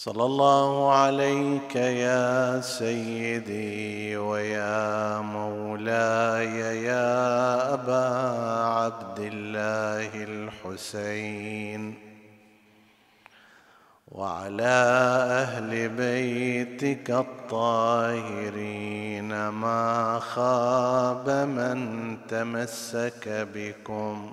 صلى الله عليك يا سيدي ويا مولاي يا أبا عبد الله الحسين وعلى أهل بيتك الطاهرين ما خاب من تمسك بكم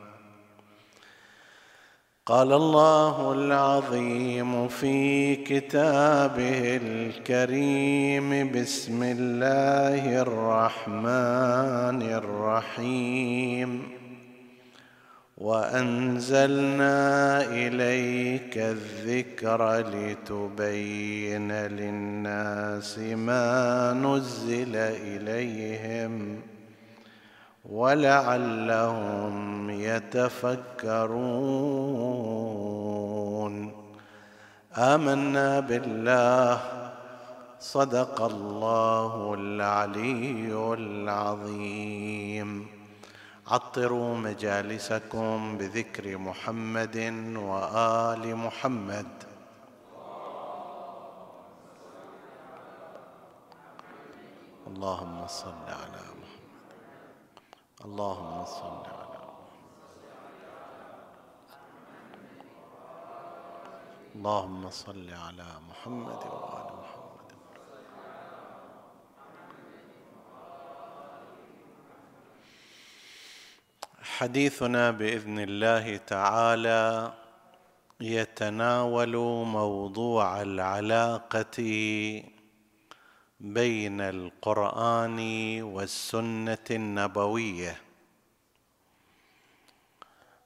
قال الله العظيم في كتابه الكريم بسم الله الرحمن الرحيم. وأنزلنا إليك الذكر لتبين للناس ما نزل إليهم. ولعلهم يتفكرون. آمنا بالله. صدق الله العلي العظيم. عطروا مجالسكم بذكر محمد وآل محمد. اللهم صل على اللهم صل على اللهم صل على محمد وآل محمد. حديثنا بإذن الله تعالى يتناول موضوع العلاقة بين القرآن والسنة النبوية.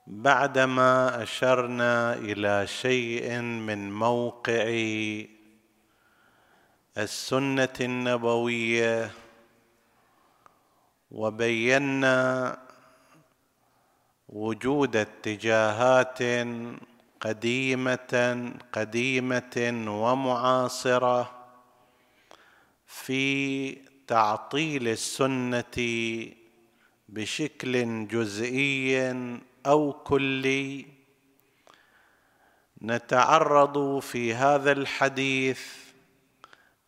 بعدما أشرنا إلى شيء من موقع السنة النبوية وبينا وجود اتجاهات قديمة قديمة ومعاصرة في تعطيل السنة بشكل جزئي أو كلي نتعرض في هذا الحديث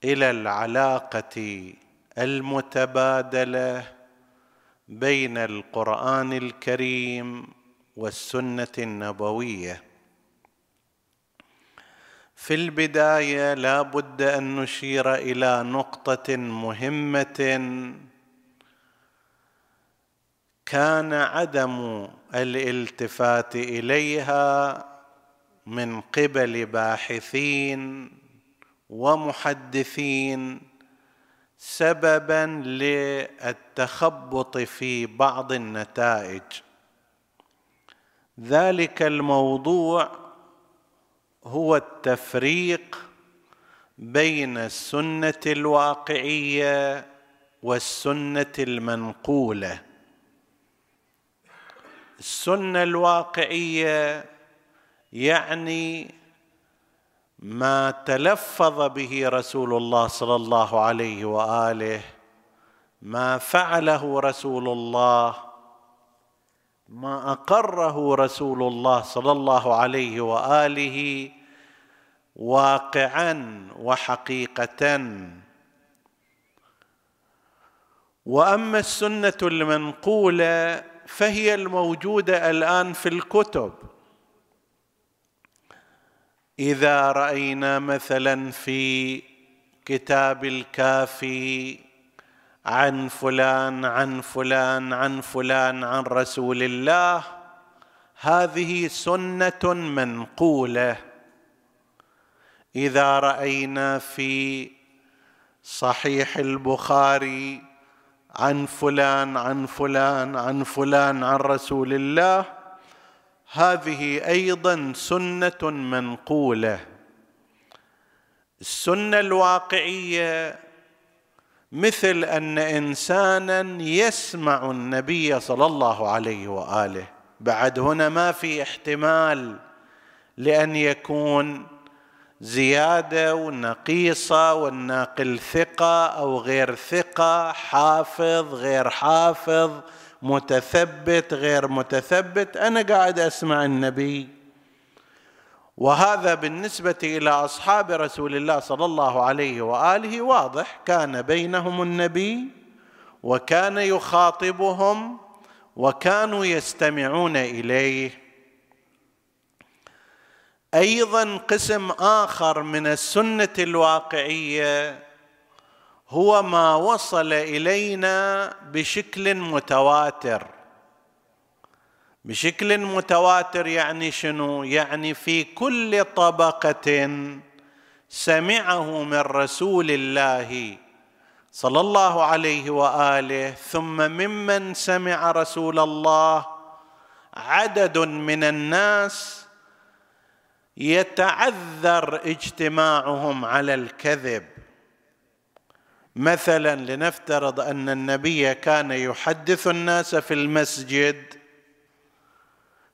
إلى العلاقة المتبادلة بين القرآن الكريم والسنة النبوية. في البداية لا بد أن نشير إلى نقطة مهمة. كان عدم الالتفات إليها من قبل باحثين ومحدثين سببا للتخبط في بعض النتائج. ذلك الموضوع هو التفريق بين السنة الواقعية والسنة المنقولة. السنة الواقعية يعني ما تلفظ به رسول الله صلى الله عليه وآله ما فعله رسول الله ما أقره رسول الله صلى الله عليه وآله واقعا وحقيقه. وأما السنة المنقولة فهي الموجودة الآن في الكتب. إذا رأينا مثلا في كتاب الكافي عن فلان عن فلان عن فلان عن رسول الله هذه سنة منقولة. إذا رأينا في صحيح البخاري عن فلان عن فلان عن فلان عن رسول الله هذه أيضا سنة منقولة. السنة الواقعية مثل أن انسانا يسمع النبي صلى الله عليه وآله. بعد هنا ما في احتمال لأن يكون زيادة ونقيصة والناقل ثقة أو غير ثقة حافظ غير حافظ متثبت غير متثبت. أنا قاعد أسمع النبي. وهذا بالنسبة إلى أصحاب رسول الله صلى الله عليه وآله. واضح كان بينهم النبي وكان يخاطبهم وكانوا يستمعون إليه. أيضا قسم آخر من السنة الواقعية هو ما وصل إلينا بشكل متواتر. بشكل متواتر يعني شنو؟ يعني في كل طبقة سمعه من رسول الله صلى الله عليه وآله ثم ممن سمع رسول الله عدد من الناس يتعذر اجتماعهم على الكذب. مثلا لنفترض أن النبي كان يحدث الناس في المسجد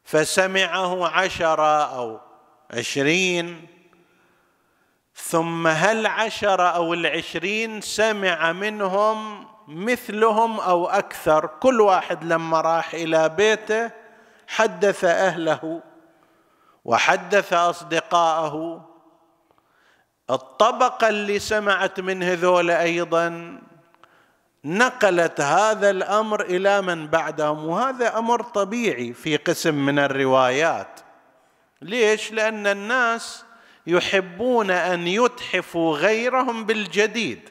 فسمعه عشره أو عشرين ثم هل عشرة أو العشرين سمع منهم مثلهم أو أكثر؟ كل واحد لما راح إلى بيته حدث أهله. وحدث أصدقاءه. الطبقة اللي سمعت من هذول أيضا نقلت هذا الأمر إلى من بعدهم وهذا أمر طبيعي في قسم من الروايات. ليش؟ لأن الناس يحبون أن يتحفوا غيرهم بالجديد.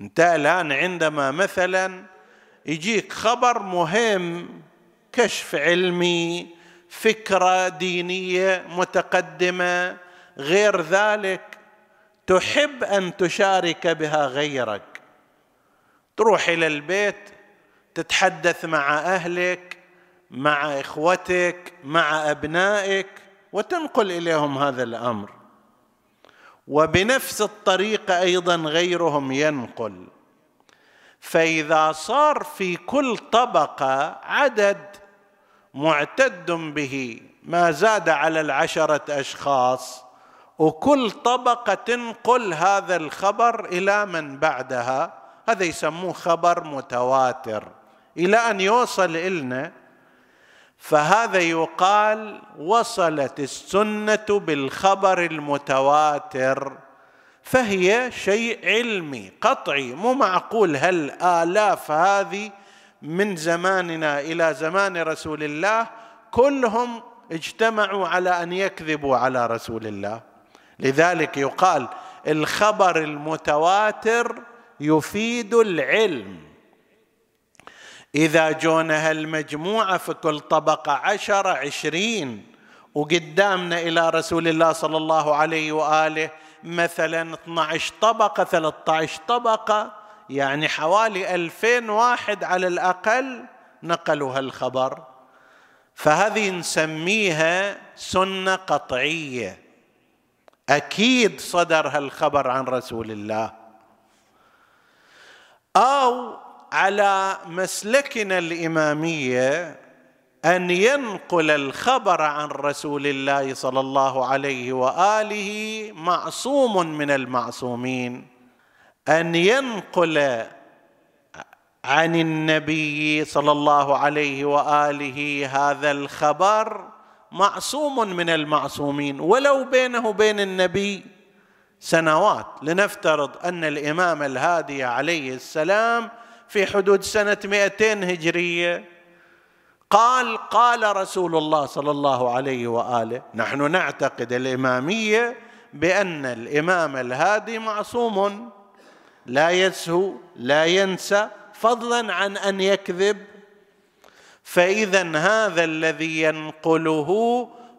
أنت الآن عندما مثلا يجيك خبر مهم كشف علمي فكرة دينية متقدمة. غير ذلك تحب أن تشارك بها غيرك. تروح إلى البيت تتحدث مع أهلك مع إخوتك مع أبنائك وتنقل إليهم هذا الأمر. وبنفس الطريقة أيضا غيرهم ينقل. فإذا صار في كل طبقة عدد معتد به ما زاد على العشرة أشخاص. وكل طبقة تنقل هذا الخبر إلى من بعدها. هذا يسموه خبر متواتر. إلى أن يوصل إلنا. فهذا يقال وصلت السنة بالخبر المتواتر. فهي شيء علمي قطعي. مو معقول هالالاف هذه من زماننا إلى زمان رسول الله كلهم اجتمعوا على أن يكذبوا على رسول الله. لذلك يقال الخبر المتواتر يفيد العلم. إذا جونا هالمجموعة في كل طبقة عشرة عشرين وقدامنا إلى رسول الله صلى الله عليه وآله مثلا 12 طبقة 13 طبقة يعني حوالي ألفين واحد على الأقل نقلوا هالخبر فهذه نسميها سنة قطعية. أكيد صدر هالخبر عن رسول الله. أو على مسلكنا الإمامية أن ينقل الخبر عن رسول الله صلى الله عليه وآله معصوم من المعصومين. أن ينقل عن النبي صلى الله عليه وآله هذا الخبر معصوم من المعصومين ولو بينه وبين النبي سنوات. لنفترض أن الإمام الهادي عليه السلام في حدود سنة 200 هجرية قال قال رسول الله صلى الله عليه واله نحن نعتقد الإمامية بأن الإمام الهادي معصوم. لا يسهو لا ينسى فضلا عن أن يكذب. فاذا هذا الذي ينقله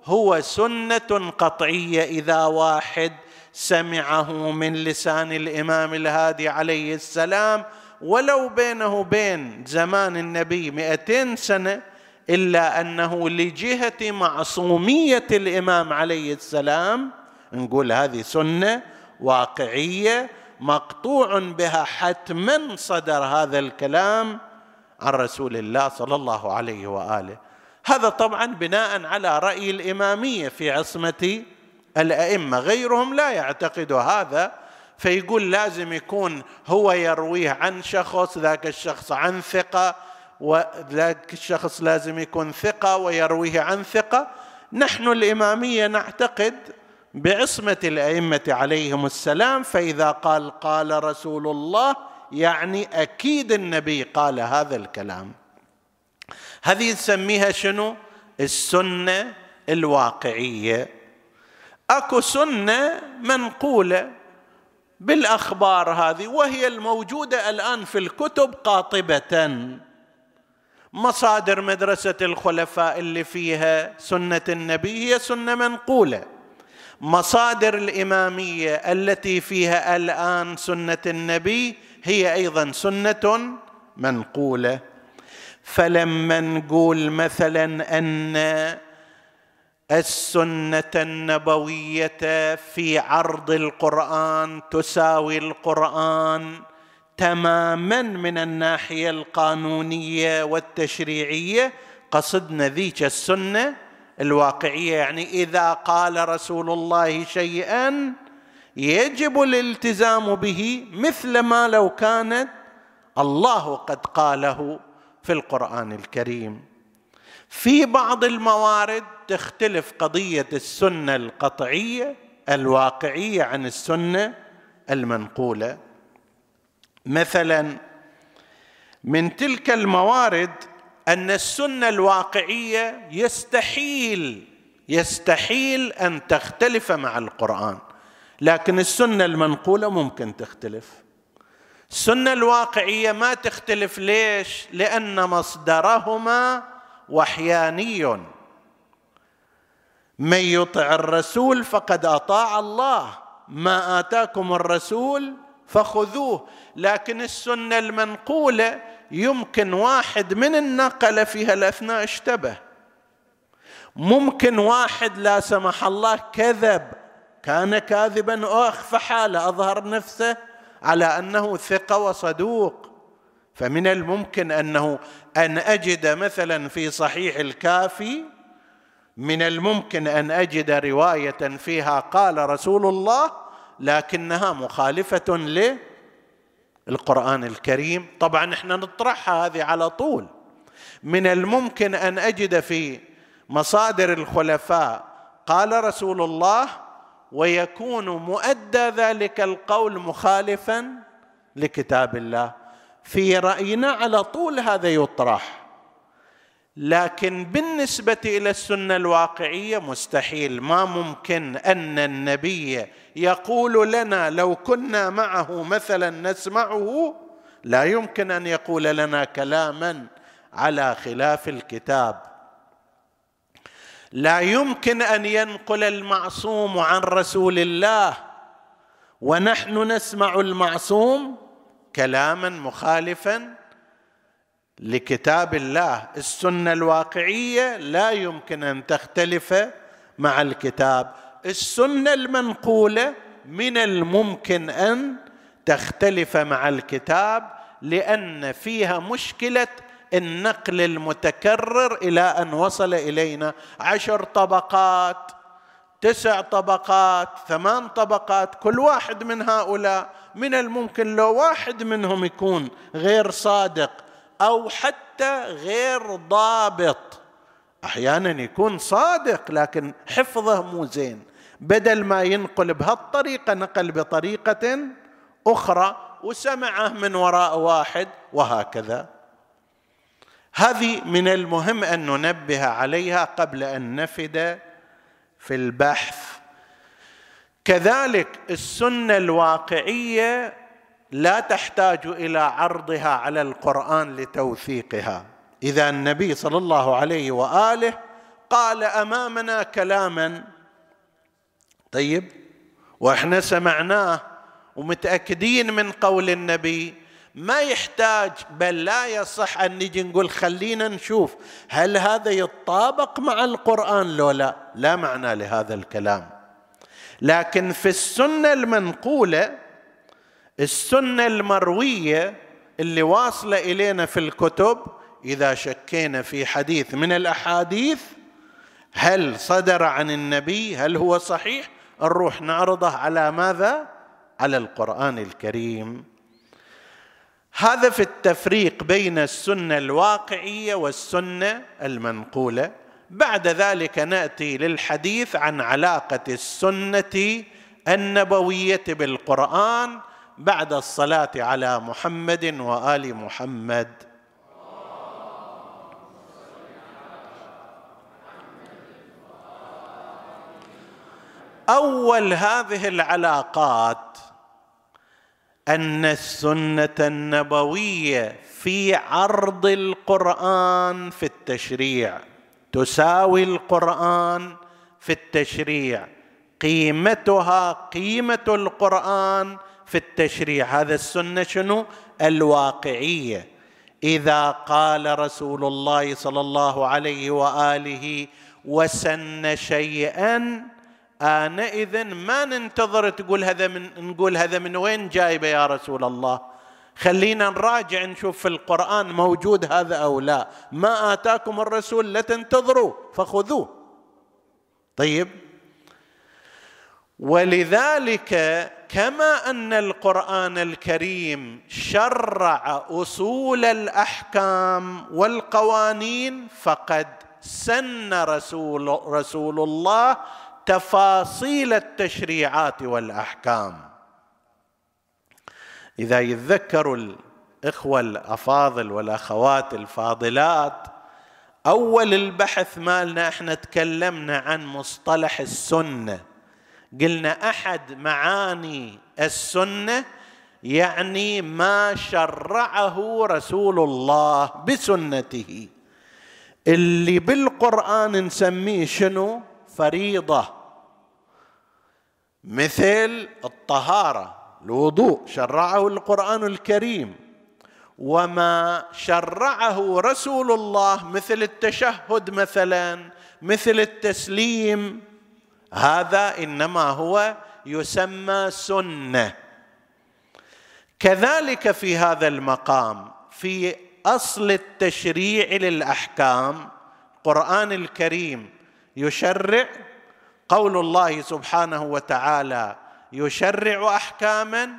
هو سنة قطعية إذا واحد سمعه من لسان الإمام الهادي عليه السلام. ولو بينه وبين زمان النبي مئتين سنة إلا أنه لجهة معصومية الإمام عليه السلام. نقول هذه سنة واقعية مقطوع بها حتما صدر هذا الكلام عن رسول الله صلى الله عليه وآله. هذا طبعا بناء على رأي الإمامية في عصمة الأئمة. غيرهم لا يعتقد هذا فيقول لازم يكون هو يرويه عن شخص ذاك الشخص عن ثقة وذاك الشخص لازم يكون ثقة ويرويه عن ثقة. نحن الإمامية نعتقد بعصمة الأئمة عليهم السلام فإذا قال قال رسول الله يعني أكيد النبي قال هذا الكلام. هذه نسميها شنو؟ السنة الواقعية. أكو سنة منقولة بالأخبار هذه وهي الموجودة الآن في الكتب قاطبة. مصادر مدرسة الخلفاء اللي فيها سنة النبي هي سنة منقولة. مصادر الإمامية التي فيها الآن سنة النبي هي أيضا سنة منقولة. فلما نقول مثلا أن السنة النبوية في عرض القرآن تساوي القرآن تماما من الناحية القانونية والتشريعية قصدنا ذيك السنة الواقعية يعني إذا قال رسول الله شيئا يجب الالتزام به مثل ما لو كانت الله قد قاله في القرآن الكريم. في بعض الموارد تختلف قضية السنة القطعية الواقعية عن السنة المنقولة. مثلا من تلك الموارد أن السنة الواقعية يستحيل يستحيل أن تختلف مع القرآن. لكن السنة المنقولة ممكن تختلف. السنة الواقعية ما تختلف ليش؟ لأن مصدرهما وحياني. من يطع الرسول فقد أطاع الله. ما آتاكم الرسول فخذوه. لكن السنة المنقولة يمكن واحد من النقلة فيها الاثناء اشتبه. ممكن واحد لا سمح الله كذب كان كاذبا واخفى حاله أظهر نفسه على أنه ثقة وصدوق. فمن الممكن أنه أن أجد مثلا في صحيح الكافي من الممكن أن أجد رواية فيها قال رسول الله لكنها مخالفة للقران الكريم. طبعا إحنا نطرحها هذه على طول. من الممكن أن أجد في مصادر الخلفاء قال رسول الله ويكون مؤدى ذلك القول مخالفا لكتاب الله. في رأينا على طول هذا يطرح. لكن بالنسبة إلى السنة الواقعية مستحيل. ما ممكن أن النبي يقول لنا لو كنا معه مثلا نسمعه لا يمكن أن يقول لنا كلاما على خلاف الكتاب. لا يمكن أن ينقل المعصوم عن رسول الله ونحن نسمع المعصوم كلاما مخالفا لكتاب الله. السنة الواقعية لا يمكن أن تختلف مع الكتاب. السنة المنقولة من الممكن أن تختلف مع الكتاب لأن فيها مشكلة النقل المتكرر إلى أن وصل إلينا. عشر طبقات تسع طبقات ثمان طبقات كل واحد من هؤلاء من الممكن لو واحد منهم يكون غير صادق أو حتى غير ضابط. أحيانا يكون صادق لكن حفظه مو زين. بدل ما ينقل بهالطريقه نقل بطريقة أخرى وسمعه من وراء واحد وهكذا. هذه من المهم أن ننبه عليها قبل أن نفد في البحث. كذلك السنة الواقعية لا تحتاج إلى عرضها على القرآن لتوثيقها. إذا النبي صلى الله عليه وآله قال أمامنا كلاما. طيب وإحنا سمعناه ومتأكدين من قول النبي. ما يحتاج بل لا يصح أن نجي نقول خلينا نشوف هل هذا يتطابق مع القرآن لو لا. لا معنى لهذا الكلام. لكن في السنة المنقولة السنة المروية اللي واصلة إلينا في الكتب إذا شكينا في حديث من الأحاديث هل صدر عن النبي هل هو صحيح؟ نروح نعرضه على ماذا؟ على القرآن الكريم. هذا في التفريق بين السنة الواقعية والسنة المنقولة. بعد ذلك نأتي للحديث عن علاقة السنة النبوية بالقرآن بعد الصلاة على محمد وآل محمد. أول هذه العلاقات أن السنة النبوية في عرض القرآن في التشريع تساوي القرآن في التشريع. قيمتها قيمة القرآن في التشريع. هذا السنة شنو؟ الواقعية. إذا قال رسول الله صلى الله عليه وآله وسن شيئا آنئذ ما ننتظر تقول هذا من نقول هذا من وين جايبه يا رسول الله؟ خلينا نراجع نشوف في القرآن موجود هذا أو لا. ما آتاكم الرسول لا تنتظروا فخذوه. طيب. ولذلك كما أن القرآن الكريم شرع أصول الأحكام والقوانين فقد سن رسول رسول الله تفاصيل التشريعات والأحكام. إذا يتذكروا الإخوة الأفاضل والأخوات الفاضلات أول البحث مالنا إحنا تكلمنا عن مصطلح السنة. قلنا أحد معاني السنة يعني ما شرعه رسول الله بسنته. اللي بالقرآن نسميه شنو؟ فريضة. مثل الطهارة الوضوء شرعه القرآن الكريم. وما شرعه رسول الله مثل التشهد مثلا مثل التسليم. هذا إنما هو يسمى سنة. كذلك في هذا المقام في أصل التشريع للأحكام القران الكريم يشرع قول الله سبحانه وتعالى يشرع احكاما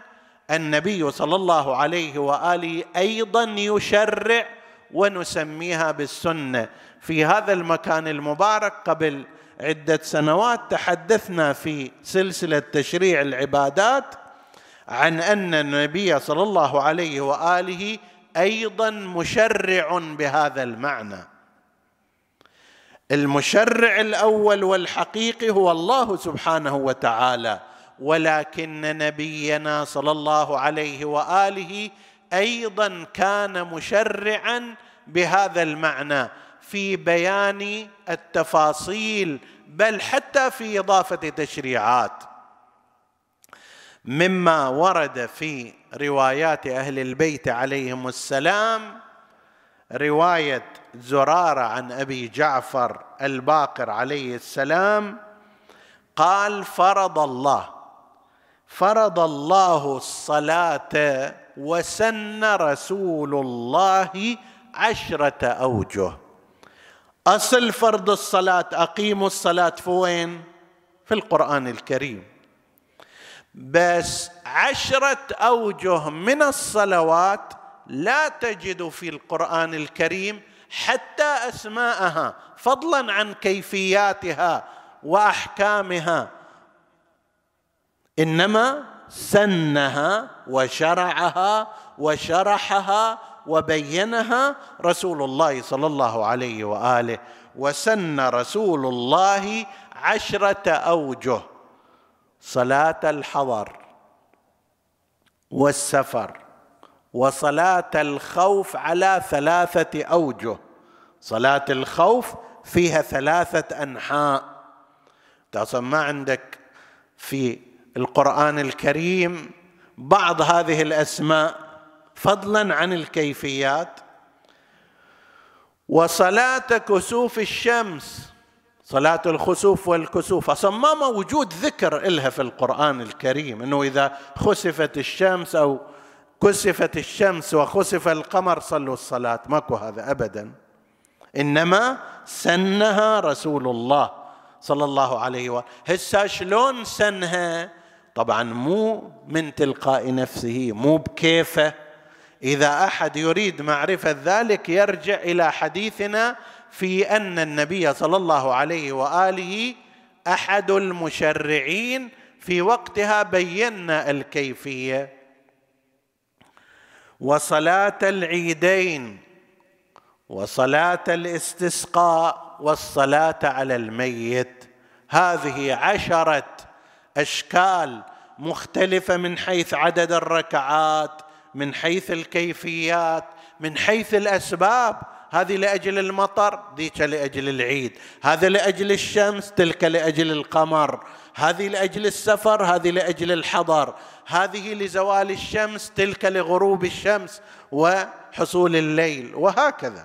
النبي صلى الله عليه وآله أيضا يشرع ونسميها بالسنة. في هذا المكان المبارك قبل عدة سنوات تحدثنا في سلسلة تشريع العبادات عن أن النبي صلى الله عليه وآله أيضا مشرع بهذا المعنى. المشرع الأول والحقيقي هو الله سبحانه وتعالى ولكن نبينا صلى الله عليه وآله أيضا كان مشرعا بهذا المعنى. في بيان التفاصيل بل حتى في إضافة تشريعات. مما ورد في روايات أهل البيت عليهم السلام رواية زرارة عن أبي جعفر الباقر عليه السلام قال فرض الله فرض الله الصلاة وسن رسول الله عشرة أوجه. أصل فرض الصلاة أقيموا الصلاة في وين في القرآن الكريم. بس عشرة أوجه من الصلوات لا تجد في القرآن الكريم حتى أسماءها فضلا عن كيفياتها وأحكامها. إنما سنها وشرعها وشرحها وبينها رسول الله صلى الله عليه وآله وسن رسول الله عشرة أوجه صلاة الحضر والسفر وصلاة الخوف على ثلاثة أوجه صلاة الخوف فيها ثلاثة أنحاء. تصل ما عندك في القرآن الكريم بعض هذه الأسماء فضلا عن الكيفيات. وصلاة كسوف الشمس صلاة الخسوف والكسوف أصلا ما موجود ذكر إلها في القرآن الكريم أنه إذا خسفت الشمس أو كسفت الشمس وخسف القمر صلوا الصلاة. ماكو هذا أبدا. إنما سنها رسول الله صلى الله عليه وآله هسا شلون سنها؟ طبعا مو من تلقاء نفسه مو بكيفه. إذا أحد يريد معرفة ذلك يرجع إلى حديثنا في أن النبي صلى الله عليه وآله أحد المشرعين في وقتها بينا الكيفية. وصلاة العيدين وصلاة الاستسقاء والصلاة على الميت. هذه عشرة أشكال مختلفة من حيث عدد الركعات من حيث الكيفيات من حيث الأسباب. هذه لأجل المطر ذيك لأجل العيد. هذا لأجل الشمس تلك لأجل القمر. هذه لأجل السفر هذه لأجل الحضر. هذه لزوال الشمس تلك لغروب الشمس وحصول الليل وهكذا.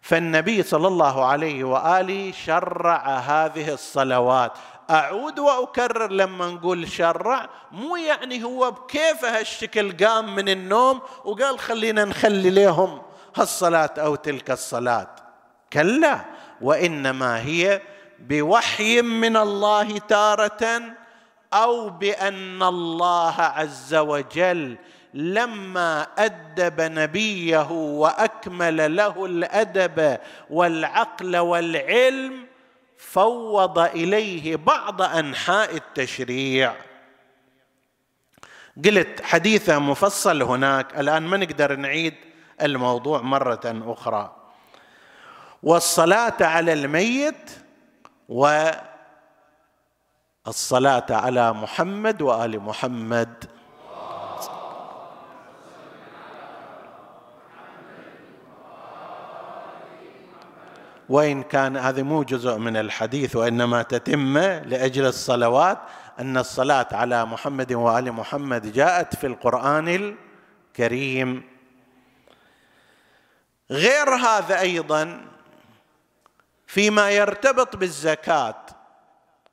فالنبي صلى الله عليه وآله شرع هذه الصلوات. أعود وأكرر لما نقول شرع مو يعني هو بكيف هالشكل قام من النوم وقال خلينا نخلي لهم هالصلاة أو تلك الصلاة. كلا وإنما هي بوحي من الله تارة أو بأن الله عز وجل لما أدب نبيه وأكمل له الأدب والعقل والعلم فوض إليه بعض أنحاء التشريع. قلت حديثه مفصل هناك الآن ما نقدر نعيد الموضوع مرة أخرى. والصلاة على الميت والصلاة على محمد وآل محمد وإن كان هذا مو جزء من الحديث وإنما تتمه لأجل الصلوات أن الصلاة على محمد وآل محمد جاءت في القرآن الكريم. غير هذا أيضا فيما يرتبط بالزكاة.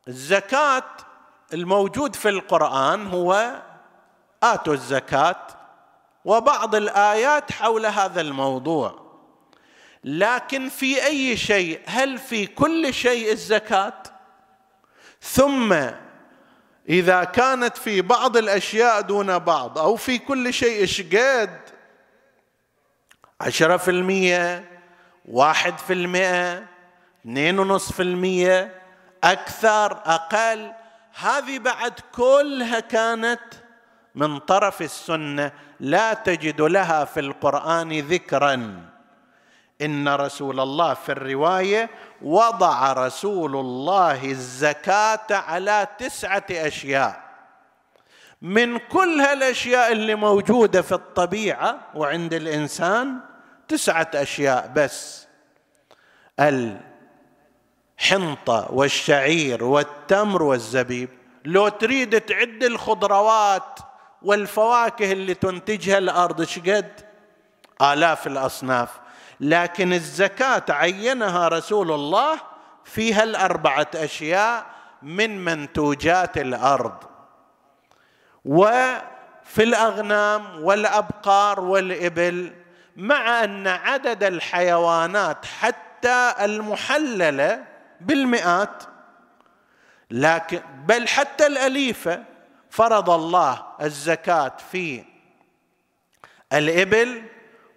الزكاة الموجود في القرآن هو آتوا الزكاة وبعض الآيات حول هذا الموضوع. لكن في أي شيء؟ هل في كل شيء الزكاة؟ ثم إذا كانت في بعض الأشياء دون بعض أو في كل شيء اشقد عشرة في المية واحد في المئة اثنين ونصف في المية أكثر أقل. هذه بعد كلها كانت من طرف السنة. لا تجد لها في القرآن ذكرا. إن رسول الله في الرواية وضع رسول الله الزكاة على تسعة أشياء. من كل هالأشياء اللي موجودة في الطبيعة وعند الإنسان تسعة أشياء بس. الحنطة والشعير والتمر والزبيب. لو تريد تعد الخضروات والفواكه اللي تنتجها الأرض شقد آلاف الأصناف. لكن الزكاة عينها رسول الله فيها الاربعه أشياء من منتوجات الأرض. وفي الأغنام والأبقار والإبل مع أن عدد الحيوانات حتى المحللة بالمئات لكن بل حتى الأليفة فرض الله الزكاة في الإبل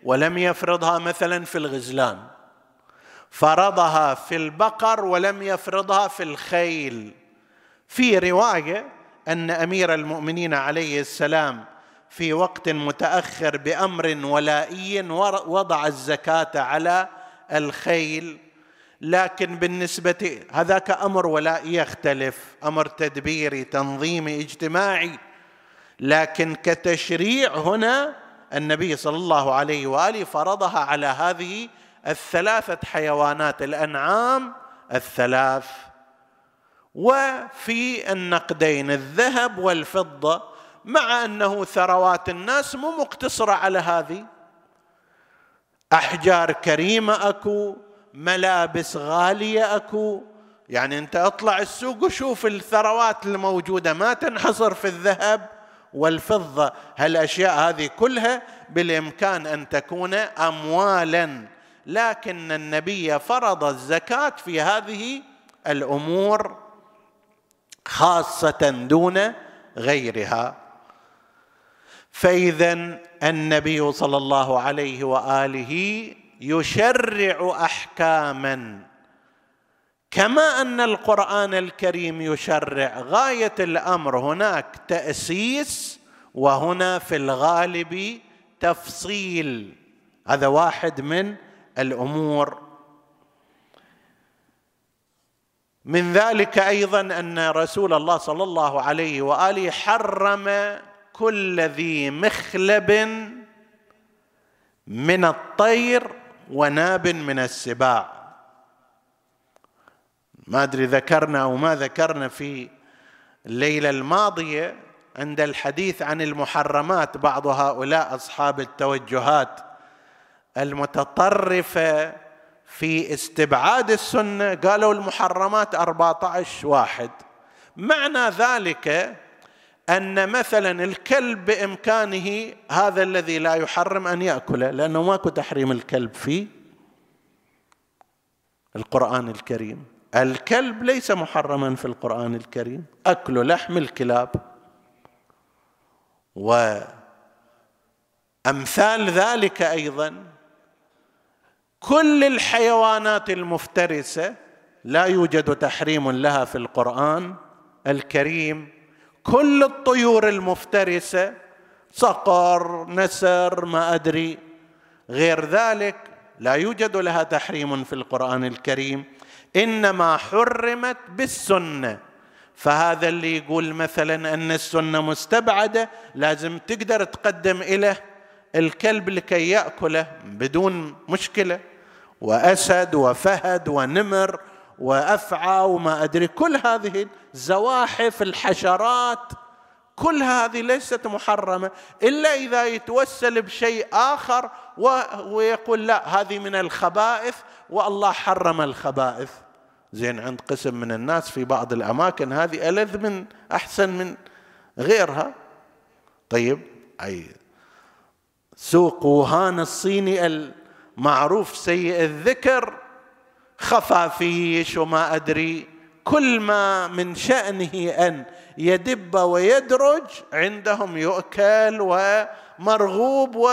ولم يفرضها مثلا في الغزلان. فرضها في البقر ولم يفرضها في الخيل. في رواية أن أمير المؤمنين عليه السلام في وقت متأخر بأمر ولائي وضع الزكاة على الخيل. لكن بالنسبة هذاك أمر ولائي يختلف أمر تدبيري تنظيمي اجتماعي. لكن كتشريع هنا النبي صلى الله عليه وآله فرضها على هذه الثلاثة حيوانات الأنعام الثلاث. وفي النقدين الذهب والفضة مع أنه ثروات الناس مو مقتصرة على هذه. أحجار كريمة أكو ملابس غالية أكو. يعني أنت أطلع السوق وشوف الثروات الموجودة ما تنحصر في الذهب. والفضة. هالأشياء هذه كلها بالإمكان أن تكون اموالا. لكن النبي فرض الزكاة في هذه الأمور خاصة دون غيرها. فاذا النبي صلى الله عليه وآله يشرع احكاما. كما أن القرآن الكريم يشرع غاية الأمر هناك تأسيس وهنا في الغالب تفصيل. هذا واحد من الأمور. من ذلك أيضا أن رسول الله صلى الله عليه وآله حرم كل ذي مخلب من الطير وناب من السباع. ما أدري ذكرنا أو ما ذكرنا في الليلة الماضية عند الحديث عن المحرمات بعض هؤلاء أصحاب التوجهات المتطرفة في استبعاد السنة قالوا المحرمات 14 واحد. معنى ذلك أن مثلا الكلب بإمكانه هذا الذي لا يحرم أن يأكله لأنه ماكو تحريم الكلب في القرآن الكريم. الكلب ليس محرما في القرآن الكريم. أكل لحم الكلاب. وأمثال ذلك أيضا. كل الحيوانات المفترسة لا يوجد تحريم لها في القرآن الكريم. كل الطيور المفترسة صقر نسر ما أدري غير ذلك لا يوجد لها تحريم في القرآن الكريم. إنما حرمت بالسنة. فهذا اللي يقول مثلا أن السنة مستبعدة لازم تقدر تقدم اليه الكلب لكي يأكله بدون مشكلة. وأسد وفهد ونمر وأفعى وما أدري. كل هذه الزواحف الحشرات كل هذه ليست محرمة. إلا إذا يتوسل بشيء آخر ويقول لا هذه من الخبائث والله حرم الخبائث. زين عند قسم من الناس في بعض الأماكن هذه ألذ من أحسن من غيرها. طيب أي سوق ووهان الصيني المعروف سيء الذكر خفافيش وما أدري. كل ما من شأنه أن يدب ويدرج عندهم يؤكل ومرغوب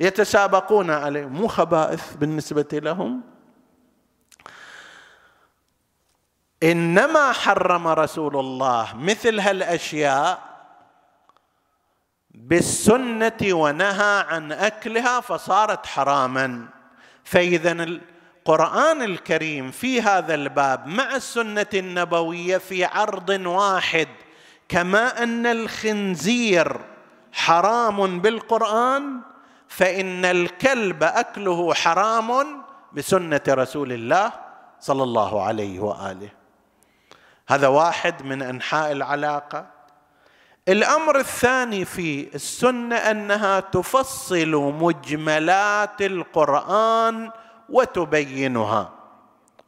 ويتسابقون عليه. مو خبائث بالنسبة لهم إنما حرم رسول الله مثل هالأشياء بالسنة ونهى عن أكلها فصارت حراما. فإذا القرآن الكريم في هذا الباب مع السنة النبوية في عرض واحد كما أن الخنزير حرام بالقرآن فإن الكلب أكله حرام بسنة رسول الله صلى الله عليه وآله. هذا واحد من أنحاء العلاقة. الأمر الثاني في السنة أنها تفصل مجملات القرآن وتبينها.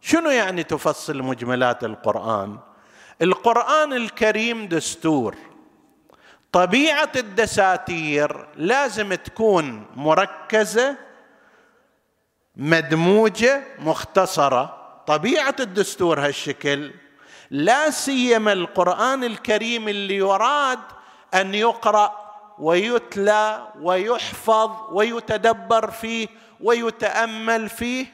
شنو يعني تفصل مجملات القرآن؟ القرآن الكريم دستور. طبيعة الدساتير لازم تكون مركزة مدموجة مختصرة. طبيعة الدستور هالشكل. لا سيما القرآن الكريم اللي يراد أن يقرأ ويتلى ويحفظ ويتدبر فيه ويتأمل فيه.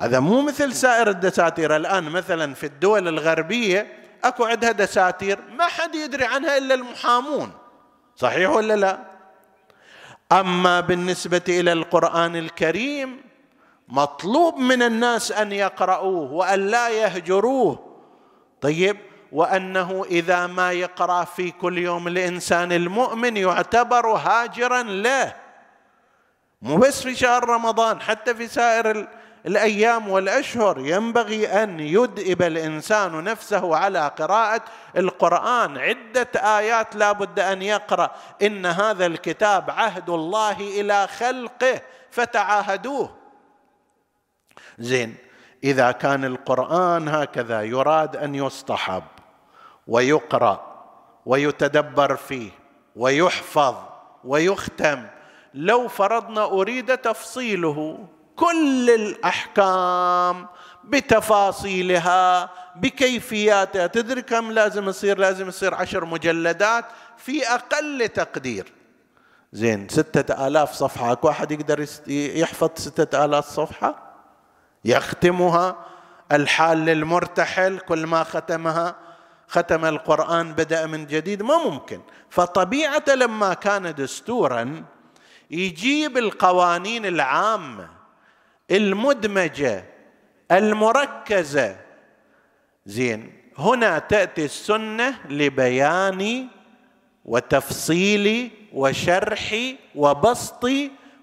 هذا مو مثل سائر الدساتير الآن. مثلا في الدول الغربية أكو عندها دساتير ما حد يدري عنها إلا المحامون. صحيح ولا لا؟ أما بالنسبة إلى القرآن الكريم مطلوب من الناس أن يقرأوه وأن لا يهجروه. طيب وأنه إذا ما يقرأ في كل يوم الإنسان المؤمن يعتبر هاجرا له. مو بس في شهر رمضان حتى في سائر الأيام والأشهر ينبغي أن يدئب الإنسان نفسه على قراءة القرآن. عدة آيات لا بد أن يقرأ. إن هذا الكتاب عهد الله إلى خلقه فتعاهدوه. زين إذا كان القرآن هكذا يراد أن يصطحب ويقرأ ويتدبر فيه ويحفظ ويختم لو فرضنا أريد تفصيله كل الأحكام بتفاصيلها بكيفياتها تدري كم لازم يصير؟ لازم يصير عشر مجلدات في أقل تقدير. زين ستة آلاف صفحة واحد يقدر يحفظ ستة آلاف صفحة؟ يختمها الحال للمرتحل كل ما ختمها ختم القرآن بدأ من جديد ما ممكن. فطبيعة لما كان دستورا يجيب القوانين العامة المدمجة المركزة. زين هنا تأتي السنة لبيان وتفصيل وشرح وبسط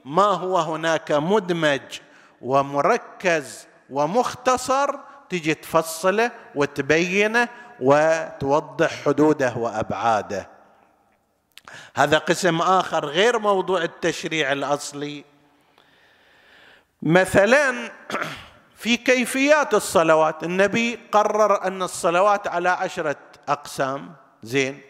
ما هو هناك مدمج ومركز ومختصر تجي تفصله وتبينه وتوضح حدوده وأبعاده. هذا قسم آخر غير موضوع التشريع الأصلي. مثلا في كيفيات الصلوات. النبي قرر أن الصلوات على عشرة أقسام. زين.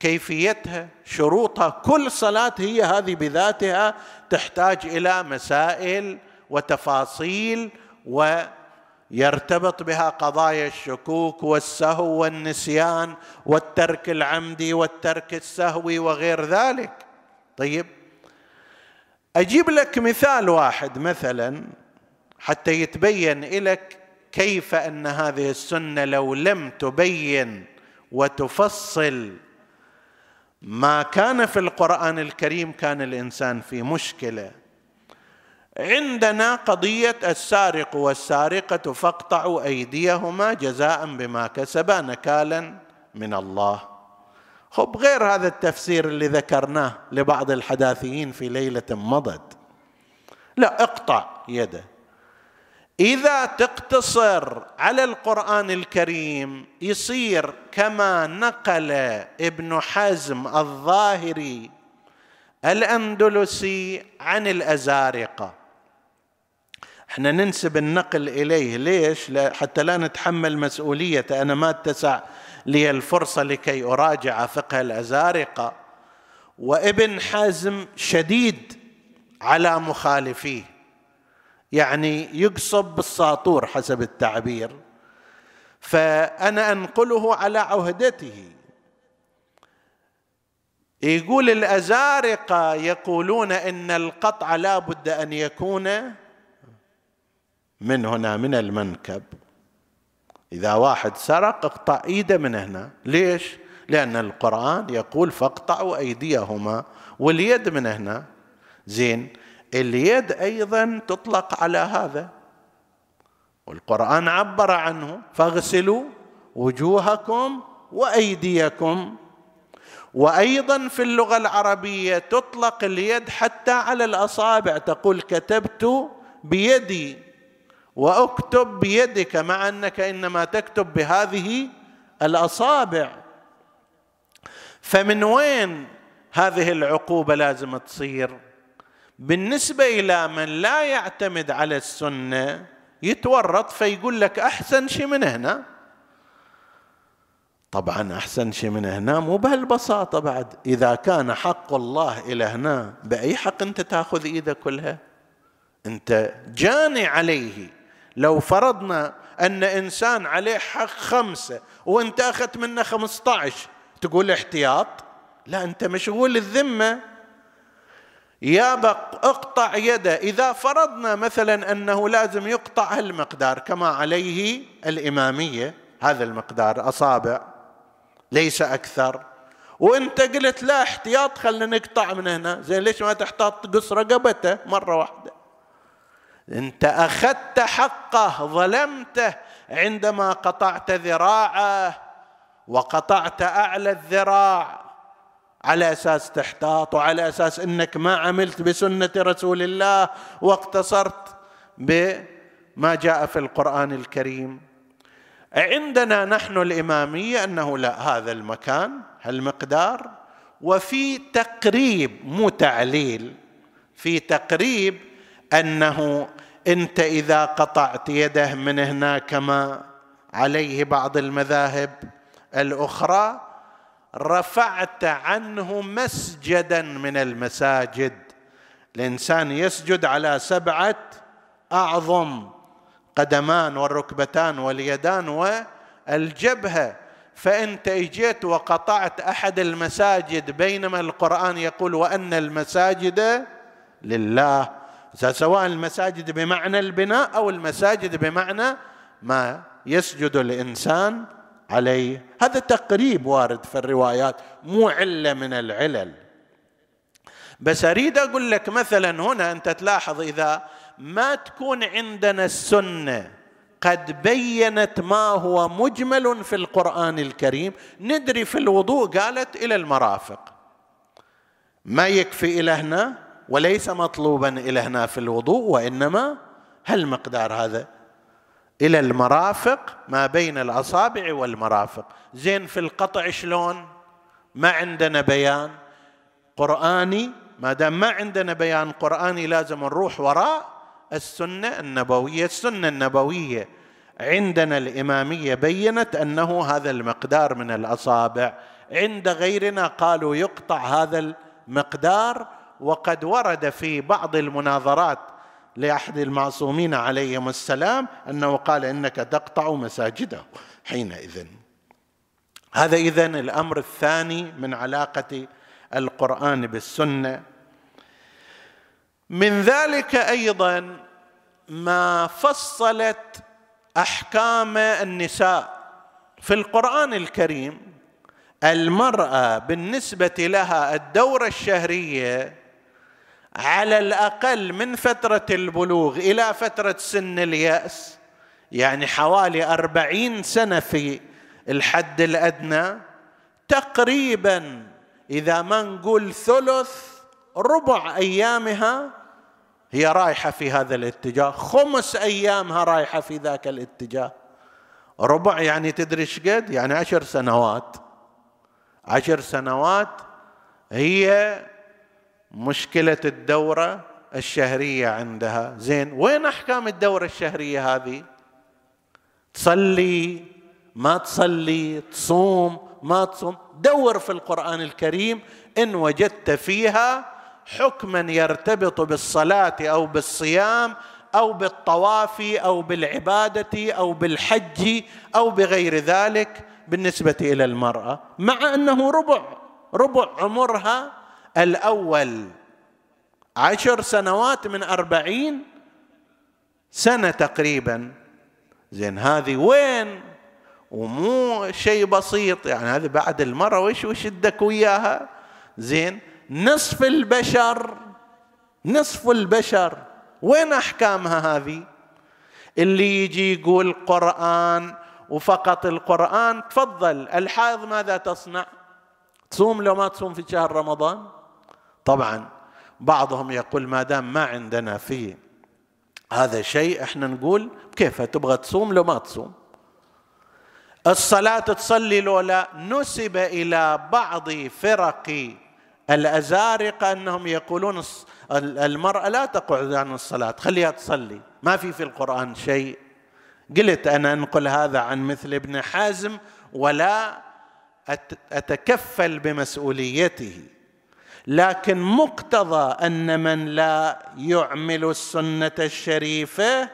كيفيتها؟ شروطها. كل صلاة هي هذه بذاتها تحتاج إلى مسائل وتفاصيل ويرتبط بها قضايا الشكوك والسهو والنسيان والترك العمدي والترك السهوي وغير ذلك. طيب أجيب لك مثال واحد مثلا حتى يتبين لك كيف أن هذه السنة لو لم تبين وتفصل ما كان في القرآن الكريم كان الإنسان في مشكلة. عندنا قضية السارق والسارقة فاقطعوا أيديهما جزاء بما كسبا نكالا من الله. خب غير هذا التفسير اللي ذكرناه لبعض الحداثيين في ليلة مضت. لا اقطع يده. إذا تقتصر على القرآن الكريم يصير كما نقل ابن حزم الظاهري الأندلسي عن الأزارقة. إحنا ننسب النقل إليه. ليش؟ حتى لا نتحمل مسؤوليته أنا ما اتسع لي الفرصة لكي أراجع فقه الأزارقة. وابن حزم شديد على مخالفيه. يعني يقصب بالساطور حسب التعبير. فأنا أنقله على عهدته. يقول الأزارقة يقولون إن القطع لا بد أن يكون من هنا من المنكب. إذا واحد سرق اقطع إيده من هنا. ليش؟ لأن القرآن يقول فاقطعوا أيديهما واليد من هنا. زين اليد أيضا تطلق على هذا. والقرآن عبر عنه فاغسلوا وجوهكم وأيديكم. وأيضا في اللغة العربية تطلق اليد حتى على الأصابع. تقول كتبت بيدي. وأكتب بيدك مع أنك إنما تكتب بهذه الأصابع. فمن وين هذه العقوبة لازم تصير؟ بالنسبة إلى من لا يعتمد على السنة يتورط فيقول لك أحسن شيء من هنا. طبعا أحسن شيء من هنا مو بهالبساطة بعد. إذا كان حق الله إلى هنا بأي حق أنت تأخذ إيده كلها؟ أنت جاني عليه. لو فرضنا أن إنسان عليه حق خمسة وأنت أخذت منه خمسة عشر تقول احتياط؟ لا أنت مشغول الذمة. يا بق اقطع يده. إذا فرضنا مثلا أنه لازم يقطع هالمقدار كما عليه الإمامية هذا المقدار أصابع ليس أكثر. وأنت قلت لا احتياط خلينا نقطع من هنا. زين ليش ما تحتاط؟ تقص رقبته مرة واحدة. انت اخذت حقه ظلمته. عندما قطعت ذراعه وقطعت اعلى الذراع على أساس تحتاط وعلى أساس إنك ما عملت بسنة رسول الله واقتصرت بما جاء في القرآن الكريم. عندنا نحن الإمامية أنه لا هذا المكان هالمقدار وفي تقريب مو تعليل في تقريب أنه أنت إذا قطعت يده من هنا كما عليه بعض المذاهب الأخرى رفعت عنه مسجدا من المساجد. الإنسان يسجد على سبعة أعظم قدمان والركبتان واليدان والجبهة. فانت اجيت وقطعت أحد المساجد بينما القرآن يقول وأن المساجد لله. سواء المساجد بمعنى البناء أو المساجد بمعنى ما يسجد الإنسان عليه. هذا تقريب وارد في الروايات مو علة من العلل. بس أريد أقول لك مثلا هنا أنت تلاحظ إذا ما تكون عندنا السنة قد بينت ما هو مجمل في القرآن الكريم. ندري في الوضوء قالت إلى المرافق. ما يكفي إلى هنا؟ وليس مطلوبا إلى هنا في الوضوء وإنما هل مقدار هذا. إلى المرافق ما بين الأصابع والمرافق. زين في القطع شلون؟ ما عندنا بيان قرآني. ما دام ما عندنا بيان قرآني لازم نروح وراء السنة النبوية. السنة النبوية عندنا الإمامية بينت أنه هذا المقدار من الأصابع. عند غيرنا قالوا يقطع هذا المقدار وقد ورد في بعض المناظرات لأحد المعصومين عليهم السلام أنه قال إنك تقطع مساجده حينئذ. هذا اذا الأمر الثاني من علاقة القرآن بالسنة. من ذلك أيضا ما فصلت أحكام النساء في القرآن الكريم المرأة بالنسبة لها الدوره الشهرية على الأقل من فترة البلوغ إلى فترة سن اليأس. يعني حوالي أربعين سنة في الحد الأدنى. تقريبا إذا ما نقول ثلث ربع أيامها هي رايحة في هذا الاتجاه. خمس أيامها رايحة في ذاك الاتجاه. ربع يعني تدري قد؟ يعني عشر سنوات. عشر سنوات هي مشكلة الدورة الشهرية عندها. زين وين أحكام الدورة الشهرية هذه؟ تصلي ما تصلي تصوم ما تصوم. دور في القرآن الكريم إن وجدت فيها حكما يرتبط بالصلاة أو بالصيام أو بالطواف أو بالعبادة أو بالحج أو بغير ذلك بالنسبة إلى المرأة مع أنه ربع ربع عمرها الأول عشر سنوات من أربعين سنة تقريبا. زين هذه وين؟ ومو شيء بسيط يعني هذه بعد المرة وش وش ادك وياها؟ زين نصف البشر نصف البشر. وين أحكامها هذه؟ اللي يجي يقول قرآن وفقط القرآن تفضل الحائض ماذا تصنع؟ تصوم لو ما تصوم في شهر رمضان؟ طبعا بعضهم يقول ما دام ما عندنا في هذا شيء إحنا نقول كيف؟ تبغى تصوم لو ما تصوم. الصلاة تصلي لو لا نسب إلى بعض فرق الأزارقة أنهم يقولون المرأة لا تقعد عن الصلاة خليها تصلي. ما في في القرآن شيء. قلت أنا أنقل هذا عن مثل ابن حازم ولا أتكفل بمسؤوليته. لكن مقتضى أن من لا يعمل السنة الشريفة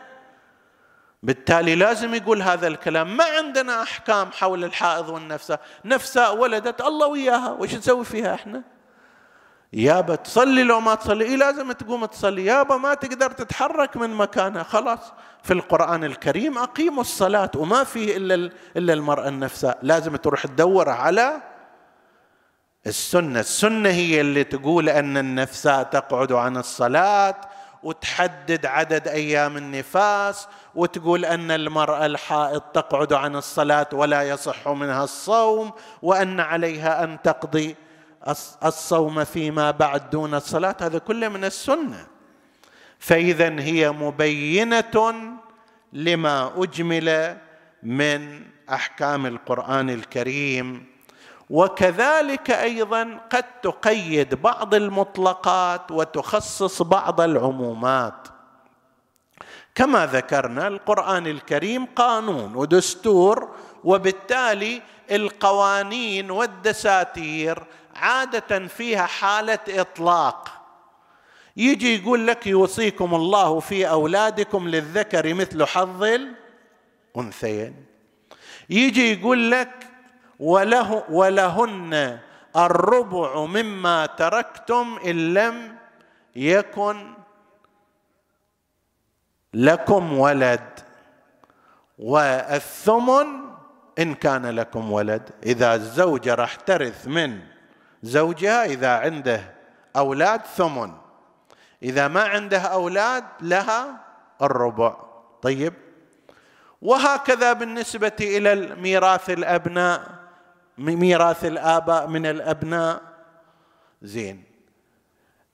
بالتالي لازم يقول هذا الكلام. ما عندنا أحكام حول الحائض والنفساء. نفساء ولدت الله وياها وش نسوي فيها إحنا؟ يابا تصلي لو ما تصلي. إيه لازم تقوم تصلي. يابا ما تقدر تتحرك من مكانها. خلاص. في القرآن الكريم أقيموا الصلاة وما في إلا إلا المرأة النفساء. لازم تروح تدور على السنة السنة هي اللي تقول أن النفس تقعد عن الصلاة وتحدد عدد أيام النفاس وتقول أن المرأة الحائض تقعد عن الصلاة ولا يصح منها الصوم وأن عليها أن تقضي الصوم فيما بعد دون الصلاة. هذا كله من السنة. فإذا هي مبينة لما أجمل من أحكام القرآن الكريم وكذلك أيضا قد تقيد بعض المطلقات وتخصص بعض العمومات. كما ذكرنا القرآن الكريم قانون ودستور وبالتالي القوانين والدساتير عادة فيها حالة إطلاق. يجي يقول لك يوصيكم الله في أولادكم للذكر مثل حظ الأنثيين. يجي يقول لك وله ولهن الربع مما تركتم إن لم يكن لكم ولد. والثمن إن كان لكم ولد. إذا الزوجه راح ترث من زوجها إذا عنده أولاد ثمن. إذا ما عنده أولاد لها الربع. طيب. وهكذا بالنسبة إلى ميراث الأبناء. ميراث الآباء من الأبناء. زين.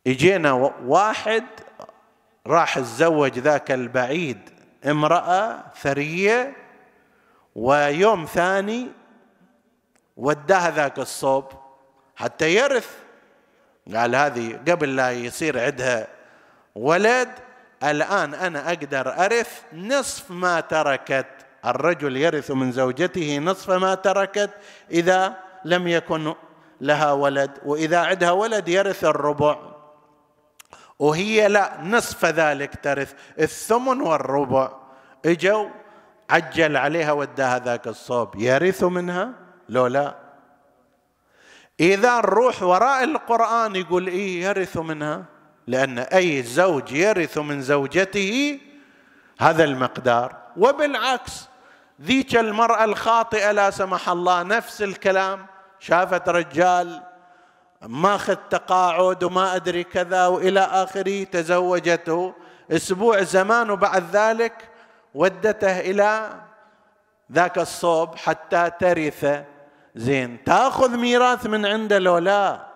إجينا واحد راح تزوج ذاك البعيد امرأة ثرية ويوم ثاني وداها ذاك الصوب حتى يرث. قال هذه قبل لا يصير عندها ولد الآن أنا أقدر أرث نصف ما تركت. الرجل يرث من زوجته نصف ما تركت إذا لم يكن لها ولد وإذا عندها ولد يرث الربع. وهي لا نصف ذلك ترث الثمن والربع. إجوا عجل عليها وداها ذاك الصوب. يرث منها؟ لو لا. إذا نروح وراء القرآن يقول إيه يرث منها؟ لأن أي زوج يرث من زوجته هذا المقدار. وبالعكس ذيك المرأة الخاطئة لا سمح الله نفس الكلام شافت رجال ماخذ تقاعد وما أدري كذا وإلى آخره تزوجته. أسبوع زمان وبعد ذلك ودته إلى ذاك الصوب حتى ترث. زين تأخذ ميراث من عنده لو لا؟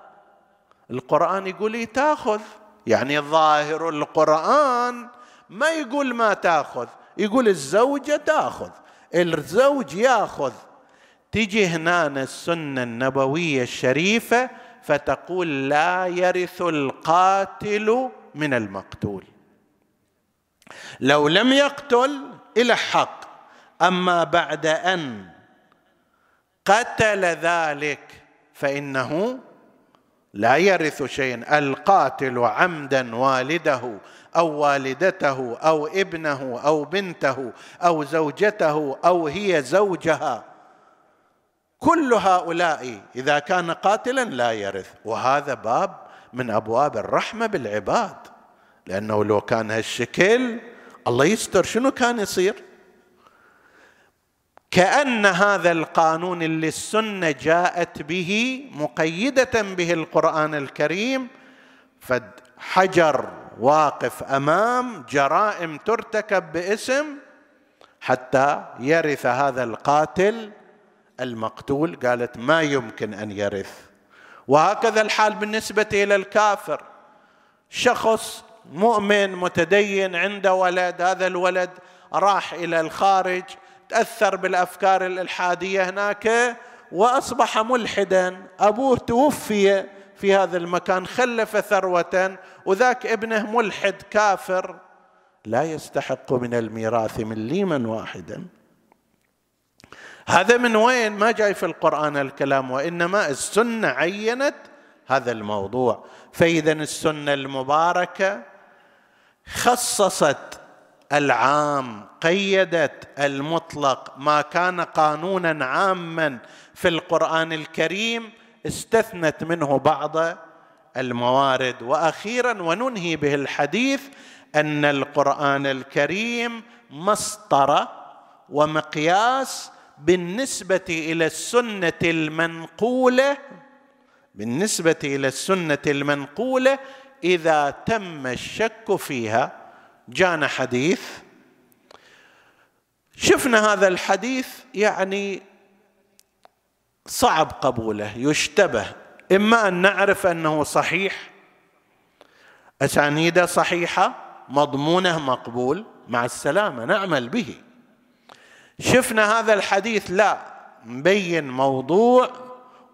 القرآن يقول لي تأخذ. يعني ظاهر القرآن ما يقول ما تأخذ يقول الزوجة تأخذ. الزوج ياخذ. تجي هنا السنة النبوية الشريفة فتقول لا يرث القاتل من المقتول. لو لم يقتل إلى حق. أما بعد أن قتل ذلك فإنه لا يرث شيئا. القاتل عمدا والده أو والدته أو ابنه أو بنته أو زوجته أو هي زوجها. كل هؤلاء إذا كان قاتلا لا يرث. وهذا باب من أبواب الرحمة بالعباد. لأنه لو كان هالشكل الله يستر شنو كان يصير؟ كأن هذا القانون اللي السنة جاءت به مقيدة به القرآن الكريم فد حجر واقف أمام جرائم ترتكب باسم حتى يرث هذا القاتل المقتول. قالت ما يمكن أن يرث. وهكذا الحال بالنسبة إلى الكافر. شخص مؤمن متدين عنده ولد هذا الولد راح إلى الخارج تأثر بالأفكار الإلحادية هناك وأصبح ملحدا. أبوه توفي في هذا المكان خلف ثروة وذاك ابنه ملحد كافر. لا يستحق من الميراث مليما واحدا. هذا من وين؟ ما جاي في القرآن الكلام وإنما السنة عينت هذا الموضوع. فاذا السنة المباركة خصصت العام قيدت المطلق ما كان قانونا عاما في القرآن الكريم استثنت منه بعض الموارد. وأخيرا وننهي به الحديث أن القرآن الكريم مسطره ومقياس بالنسبة إلى السنة المنقولة بالنسبة إلى السنة المنقولة إذا تم الشك فيها. جانا حديث. شفنا هذا الحديث يعني صعب قبوله يشتبه. إما أن نعرف أنه صحيح أسانيده صحيحة مضمونه مقبول مع السلامة نعمل به. شفنا هذا الحديث لا مبين موضوع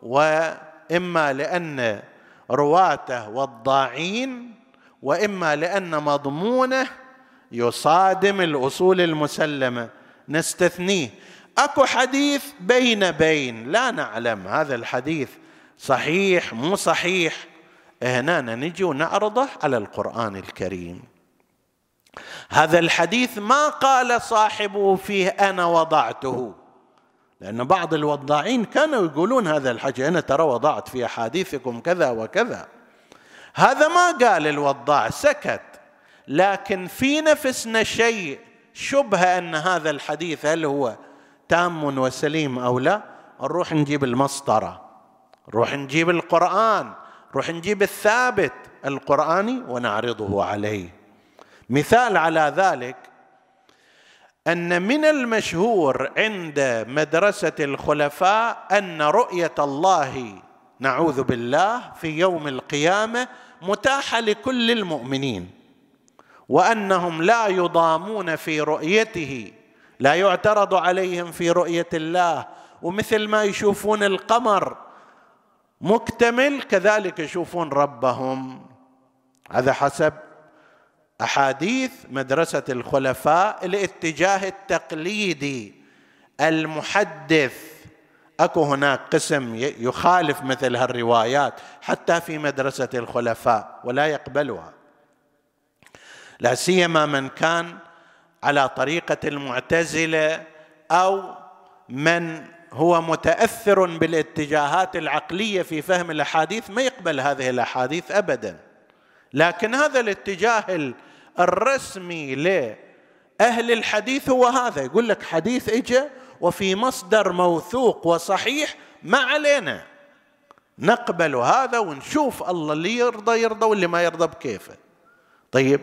وإما لأن رواته وضاعين وإما لأن مضمونه يصادم الأصول المسلمة. نستثنيه. أكو حديث بين بين. لا نعلم هذا الحديث صحيح مو صحيح. هنا نجي ونعرضه على القرآن الكريم. هذا الحديث ما قال صاحبه فيه أنا وضعته. لأن بعض الوضاعين كانوا يقولون هذا الحكي أنا ترى وضعت في أحاديثكم كذا وكذا. هذا ما قال الوضاع سكت. لكن في نفسنا شيء شبه أن هذا الحديث هل هو تام وسليم أو لا نروح نجيب المسطرة نروح نجيب القرآن نروح نجيب الثابت القرآني ونعرضه عليه. مثال على ذلك أن من المشهور عند مدرسة الخلفاء أن رؤية الله نعوذ بالله في يوم القيامة متاحة لكل المؤمنين وأنهم لا يضامون في رؤيته. لا يعترض عليهم في رؤية الله. ومثل ما يشوفون القمر مكتمل كذلك يشوفون ربهم. هذا حسب أحاديث مدرسة الخلفاء الاتجاه التقليدي المحدث. أكو هناك قسم يخالف مثل هالروايات حتى في مدرسة الخلفاء ولا يقبلها. لا سيما من كان على طريقة المعتزلة أو من هو متأثر بالاتجاهات العقلية في فهم الأحاديث ما يقبل هذه الأحاديث ابدا. لكن هذا الاتجاه الرسمي لأهل الحديث هو هذا يقول لك حديث اجى وفي مصدر موثوق وصحيح ما علينا. نقبل هذا ونشوف الله اللي يرضى يرضى واللي ما يرضى بكيفه. طيب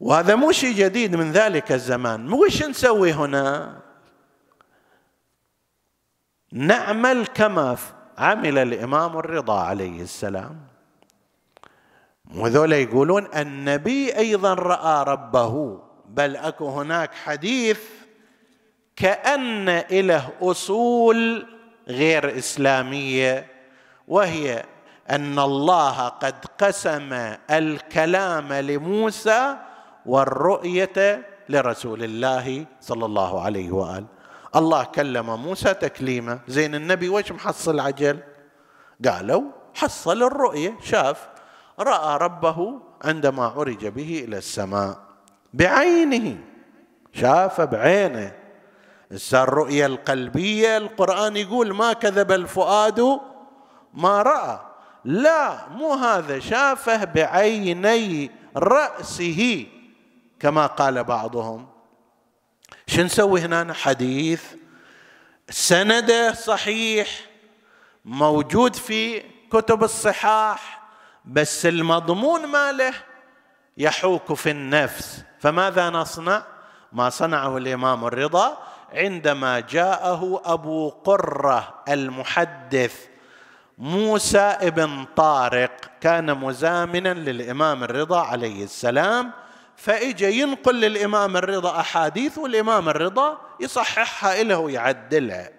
وهذا مو شيء جديد من ذلك الزمان. وش نسوي هنا؟ نعمل كما عمل الإمام الرضا عليه السلام. وذولا يقولون النبي أيضا رأى ربه بل أكو هناك حديث كأن له أصول غير إسلامية وهي أن الله قد قسم الكلام لموسى والرؤية لرسول الله صلى الله عليه وآله. الله كلم موسى تكليمه زين النبي وش محصل عجل. قالوا حصل الرؤية. شاف. رأى ربه عندما عرج به إلى السماء بعينه. شاف بعينه. الرؤية القلبية. القرآن يقول ما كذب الفؤاد ما رأى. لا مو هذا. شافه بعيني رأسه. كما قال بعضهم. شو نسوي هنا؟ حديث. سنده صحيح موجود في كتب الصحاح بس المضمون ماله يحوك في النفس. فماذا نصنع؟ ما صنعه الإمام الرضا عندما جاءه أبو قرة المحدث موسى ابن طارق كان مزامنا للإمام الرضا عليه السلام. فاجى ينقل للإمام الرضا أحاديث والإمام الرضا يصححها له ويعدلها.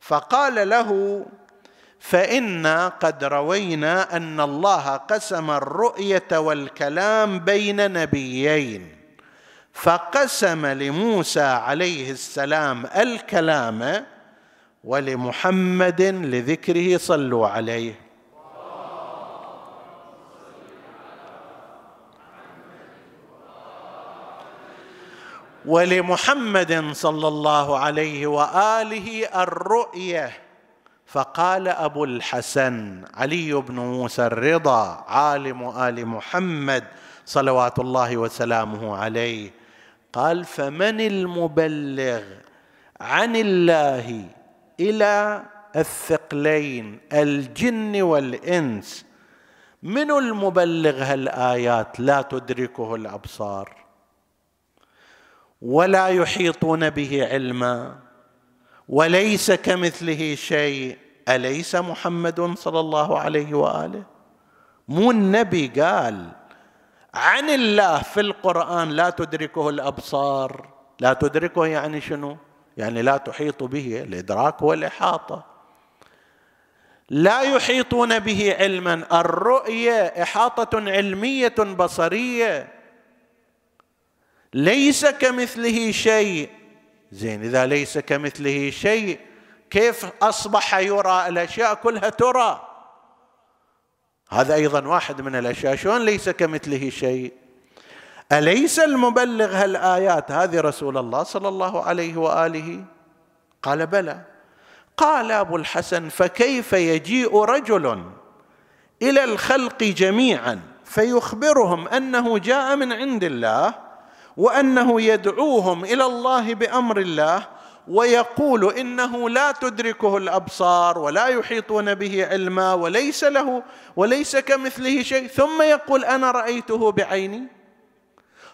فقال له فانا قد روينا أن الله قسم الرؤية والكلام بين نبيين فقسم لموسى عليه السلام الكلام ولمحمد لذكره صلوا عليه. ولمحمد صلى الله عليه وآله الرؤية. فقال أبو الحسن علي بن موسى الرضا عالم آل محمد صلوات الله وسلامه عليه. قال فمن المبلغ عن الله إلى الثقلين الجن والإنس من المبلغ هالآيات لا تدركه الأبصار؟ ولا يحيطون به علما وليس كمثله شيء. أليس محمد صلى الله عليه وآله؟ مو النبي قال عن الله في القرآن لا تدركه الأبصار. لا تدركه يعني شنو؟ يعني لا تحيط به الإدراك والإحاطة. لا يحيطون به علما. الرؤية إحاطة علمية بصرية. ليس كمثله شيء. زين إذا ليس كمثله شيء كيف أصبح يرى الأشياء كلها ترى؟ هذا أيضا واحد من الأشياء. شلون ليس كمثله شيء؟ أليس المبلغ هالآيات؟ هذه رسول الله صلى الله عليه وآله؟ قال بلى. قال أبو الحسن فكيف يجيء رجل إلى الخلق جميعا فيخبرهم أنه جاء من عند الله وأنه يدعوهم إلى الله بأمر الله ويقول إنه لا تدركه الأبصار ولا يحيطون به علما وليس له وليس كمثله شيء. ثم يقول أنا رأيته بعيني.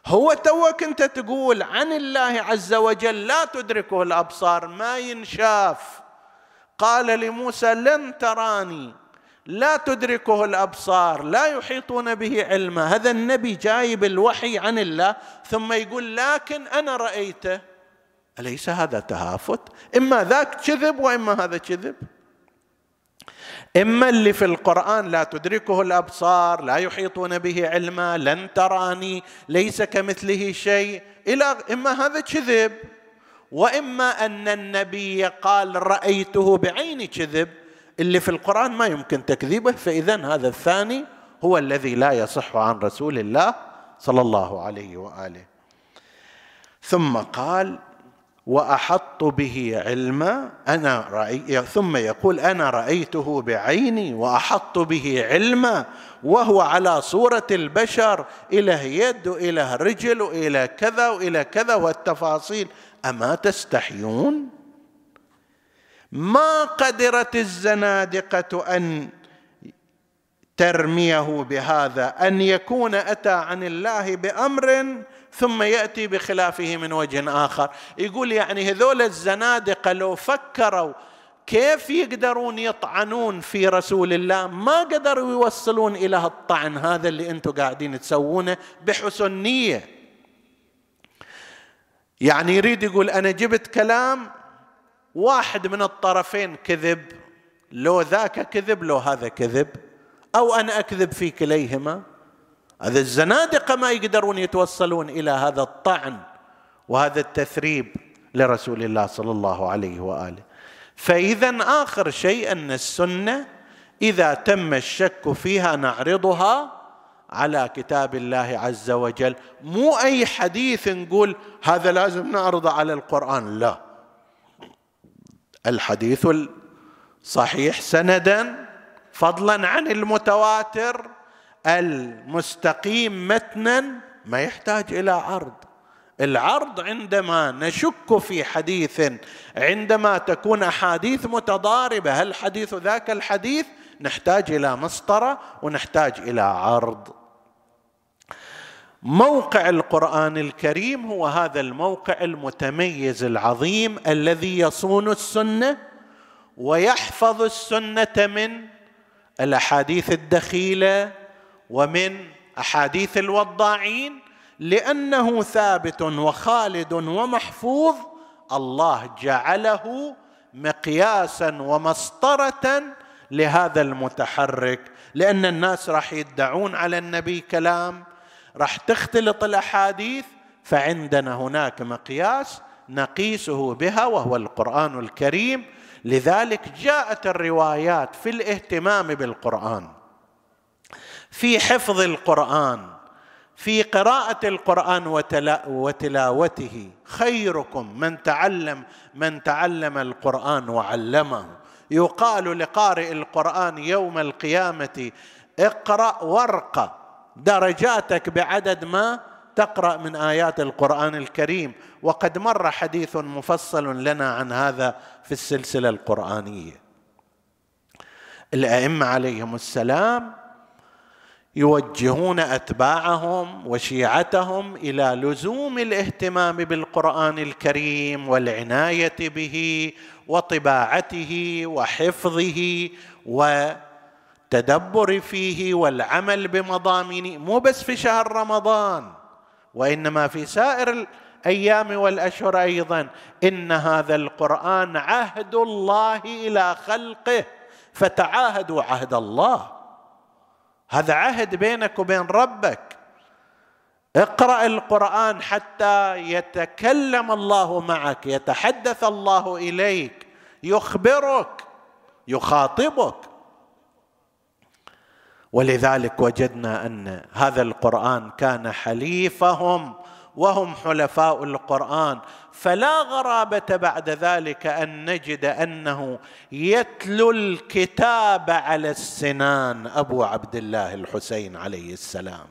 هو توك انت تقول عن الله عز وجل لا تدركه الأبصار ما ينشاف. قال لموسى لن تراني. لا تدركه الأبصار لا يحيطون به علما هذا النبي جايب الوحي عن الله ثم يقول لكن أنا رأيته. أليس هذا تهافت؟ إما ذاك كذب وإما هذا كذب. إما اللي في القرآن لا تدركه الأبصار لا يحيطون به علما لن تراني ليس كمثله شيء. إلى إما هذا كذب وإما أن النبي قال رأيته بعيني كذب. اللي في القرآن ما يمكن تكذيبه فاذا هذا الثاني هو الذي لا يصح عن رسول الله صلى الله عليه وآله. ثم قال وأحط به علما أنا رأي ثم يقول أنا رأيته بعيني وأحط به علما وهو على صورة البشر اله يد واله رجل والى كذا وإلى كذا والتفاصيل. أما تستحيون؟ ما قدرت الزنادقة أن ترميه بهذا؟ أن يكون أتى عن الله بأمر ثم يأتي بخلافه من وجه آخر. يقول يعني هذول الزنادقة لو فكروا كيف يقدرون يطعنون في رسول الله ما قدروا يوصلون إلى الطعن هذا اللي أنتم قاعدين تسوونه بحسن نية. يعني يريد يقول أنا جبت كلام واحد من الطرفين كذب لو ذاك كذب لو هذا كذب أو أنا أكذب في كليهما هذا الزنادقة ما يقدرون يتوصلون إلى هذا الطعن وهذا التثريب لرسول الله صلى الله عليه وآله. فإذا آخر شيء أن السنة إذا تم الشك فيها نعرضها على كتاب الله عز وجل. مو أي حديث نقول هذا لازم نعرضه على القرآن لا. الحديث الصحيح سندا فضلا عن المتواتر المستقيم متنا ما يحتاج إلى عرض. العرض عندما نشك في حديث عندما تكون أحاديث متضاربة هل حديث ذاك الحديث؟ نحتاج إلى مسطرة ونحتاج إلى عرض. موقع القرآن الكريم هو هذا الموقع المتميز العظيم الذي يصون السنة ويحفظ السنة من الأحاديث الدخيلة ومن أحاديث الوضاعين لأنه ثابت وخالد ومحفوظ الله جعله مقياسا ومسطره لهذا المتحرك لأن الناس راح يدعون على النبي كلام راح تختلط الأحاديث فعندنا هناك مقياس نقيسه بها وهو القرآن الكريم. لذلك جاءت الروايات في الاهتمام بالقرآن في حفظ القرآن في قراءة القرآن وتلاوته. خيركم من تعلم من تعلم القرآن وعلمه. يقال لقارئ القرآن يوم القيامة اقرأ وارقى درجاتك بعدد ما تقرأ من آيات القرآن الكريم. وقد مر حديث مفصل لنا عن هذا في السلسلة القرآنية. الأئمة عليهم السلام يوجهون أتباعهم وشيعتهم إلى لزوم الاهتمام بالقرآن الكريم والعناية به وطباعته وحفظه والتدبر فيه والعمل بمضامينه مو بس في شهر رمضان وإنما في سائر الأيام والأشهر أيضا. إن هذا القرآن عهد الله إلى خلقه فتعاهدوا عهد الله. هذا عهد بينك وبين ربك. اقرأ القرآن حتى يتكلم الله معك يتحدث الله إليك يخبرك يخاطبك. ولذلك وجدنا أن هذا القرآن كان حليفهم وهم حلفاء القرآن. فلا غرابة بعد ذلك أن نجد أنه يتلو الكتاب على السنان. أبو عبد الله الحسين عليه السلام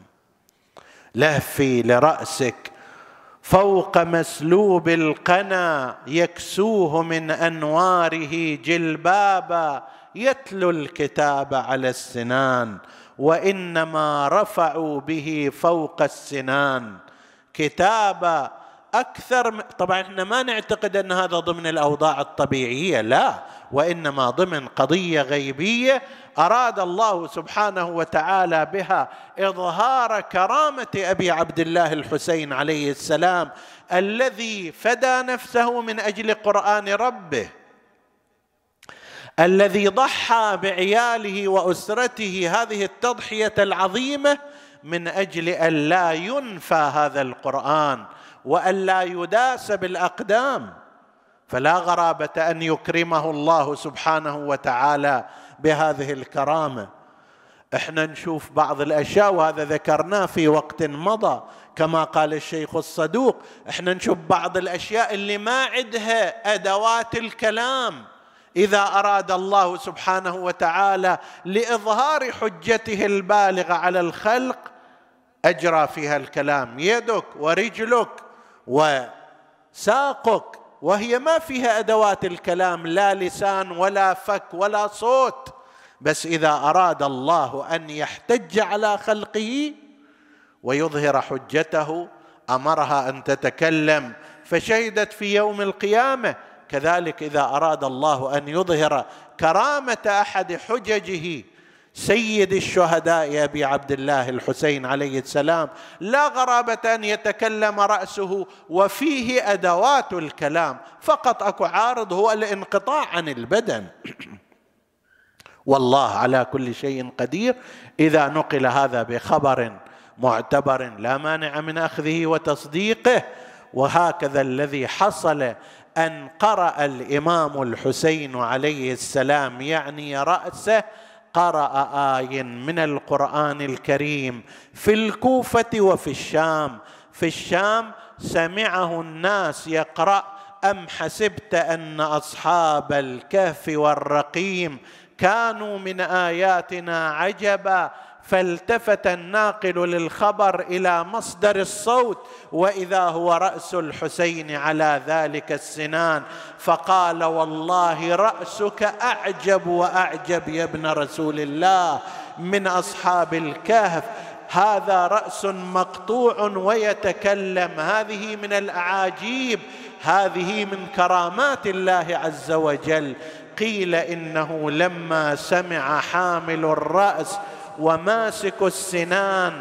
لهفي لرأسك فوق مسلوب القنا يكسوه من أنواره جلبابا يتلو الكتاب على السنان وإنما رفعوا به فوق السنان. كتابا أكثر طبعا إحنا ما نعتقد أن هذا ضمن الأوضاع الطبيعية لا وإنما ضمن قضية غيبية أراد الله سبحانه وتعالى بها إظهار كرامة أبي عبد الله الحسين عليه السلام الذي فدى نفسه من أجل قرآن ربه. الذي ضحى بعياله وأسرته هذه التضحية العظيمة من أجل أن لا ينفى هذا القرآن وأن لا يداس بالأقدام. فلا غرابة أن يكرمه الله سبحانه وتعالى بهذه الكرامة. إحنا نشوف بعض الأشياء وهذا ذكرناه في وقت مضى كما قال الشيخ الصدوق. إحنا نشوف بعض الأشياء اللي ما عندها أدوات الكلام. إذا أراد الله سبحانه وتعالى لإظهار حجته البالغة على الخلق أجرى فيها الكلام. يدك ورجلك وساقك وهي ما فيها أدوات الكلام لا لسان ولا فك ولا صوت. بس إذا أراد الله أن يحتج على خلقه ويظهر حجته أمرها أن تتكلم. فشهدت في يوم القيامة كذلك إذا أراد الله أن يظهر كرامة أحد حججه سيد الشهداء أبي عبد الله الحسين عليه السلام لا غرابة أن يتكلم رأسه وفيه أدوات الكلام فقط أكو عارض هو الانقطاع عن البدن. والله على كل شيء قدير إذا نقل هذا بخبر معتبر لا مانع من أخذه وتصديقه وهكذا الذي حصل أن قرأ الإمام الحسين عليه السلام يعني رأسه قرأ آي من القرآن الكريم في الكوفة وفي الشام. في الشام سمعه الناس يقرأ أم حسبت أن أصحاب الكهف والرقيم كانوا من آياتنا عجبا؟ فالتفت الناقل للخبر إلى مصدر الصوت وإذا هو رأس الحسين على ذلك السنان. فقال والله رأسك أعجب وأعجب يا ابن رسول الله من أصحاب الكهف. هذا رأس مقطوع ويتكلم. هذه من الأعاجيب. هذه من كرامات الله عز وجل. قيل إنه لما سمع حامل الرأس وماسك السنان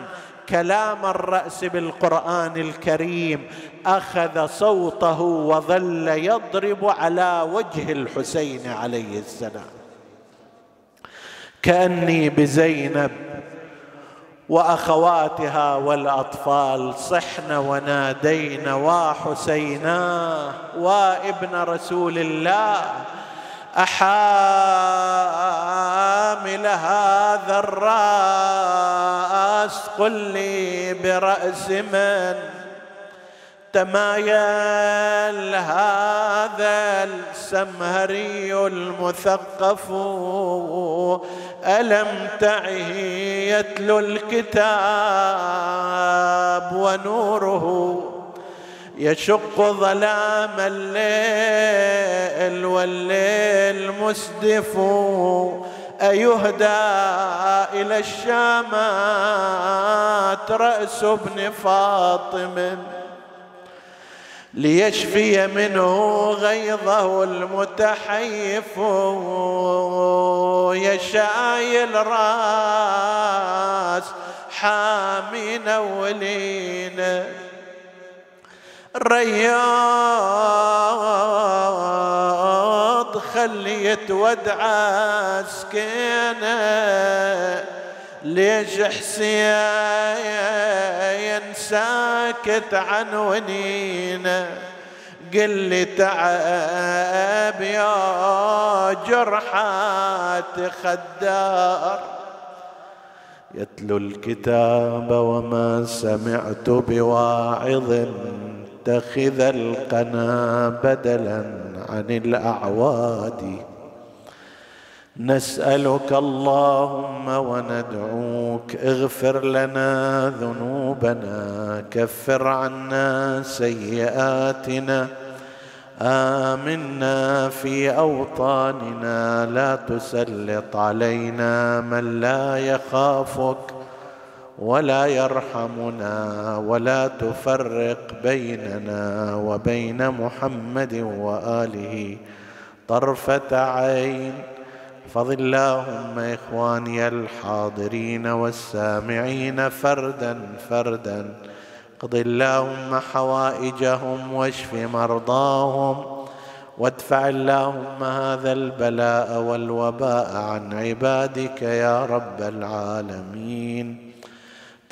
كلام الرأس بالقرآن الكريم أخذ صوته وظل يضرب على وجه الحسين عليه السلام. كأني بزينب وأخواتها والأطفال صحن ونادين وحسينا وابن رسول الله؟ أحامل هذا الرأس قل لي برأس من تمايل هذا السمهري المثقف. ألم تعه يتلو الكتاب ونوره يشق ظلام الليل والليل مسدف. أيهدى إلى الشامات رأس ابن فاطم ليشفي منه غيظه المتحيف. يا شايل راس حامين ولينا رياض خلي يتودع سكينة. ليش حسين ساكت عن ونينا قل لي تعب يا جرحات خدار. يتلو الكتاب وما سمعت بواعظ اتخذ القنا بدلا عن الأعواد. نسألك اللهم وندعوك اغفر لنا ذنوبنا كفر عنا سيئاتنا. آمنا في أوطاننا لا تسلط علينا من لا يخافك. ولا يرحمنا ولا تفرق بيننا وبين محمد وآله. طرفة عين. احفظ اللهم إخواني الحاضرين والسامعين فردا فردا. اقض اللهم حوائجهم واشف مرضاهم. وادفع اللهم هذا البلاء والوباء عن عبادك يا رب العالمين.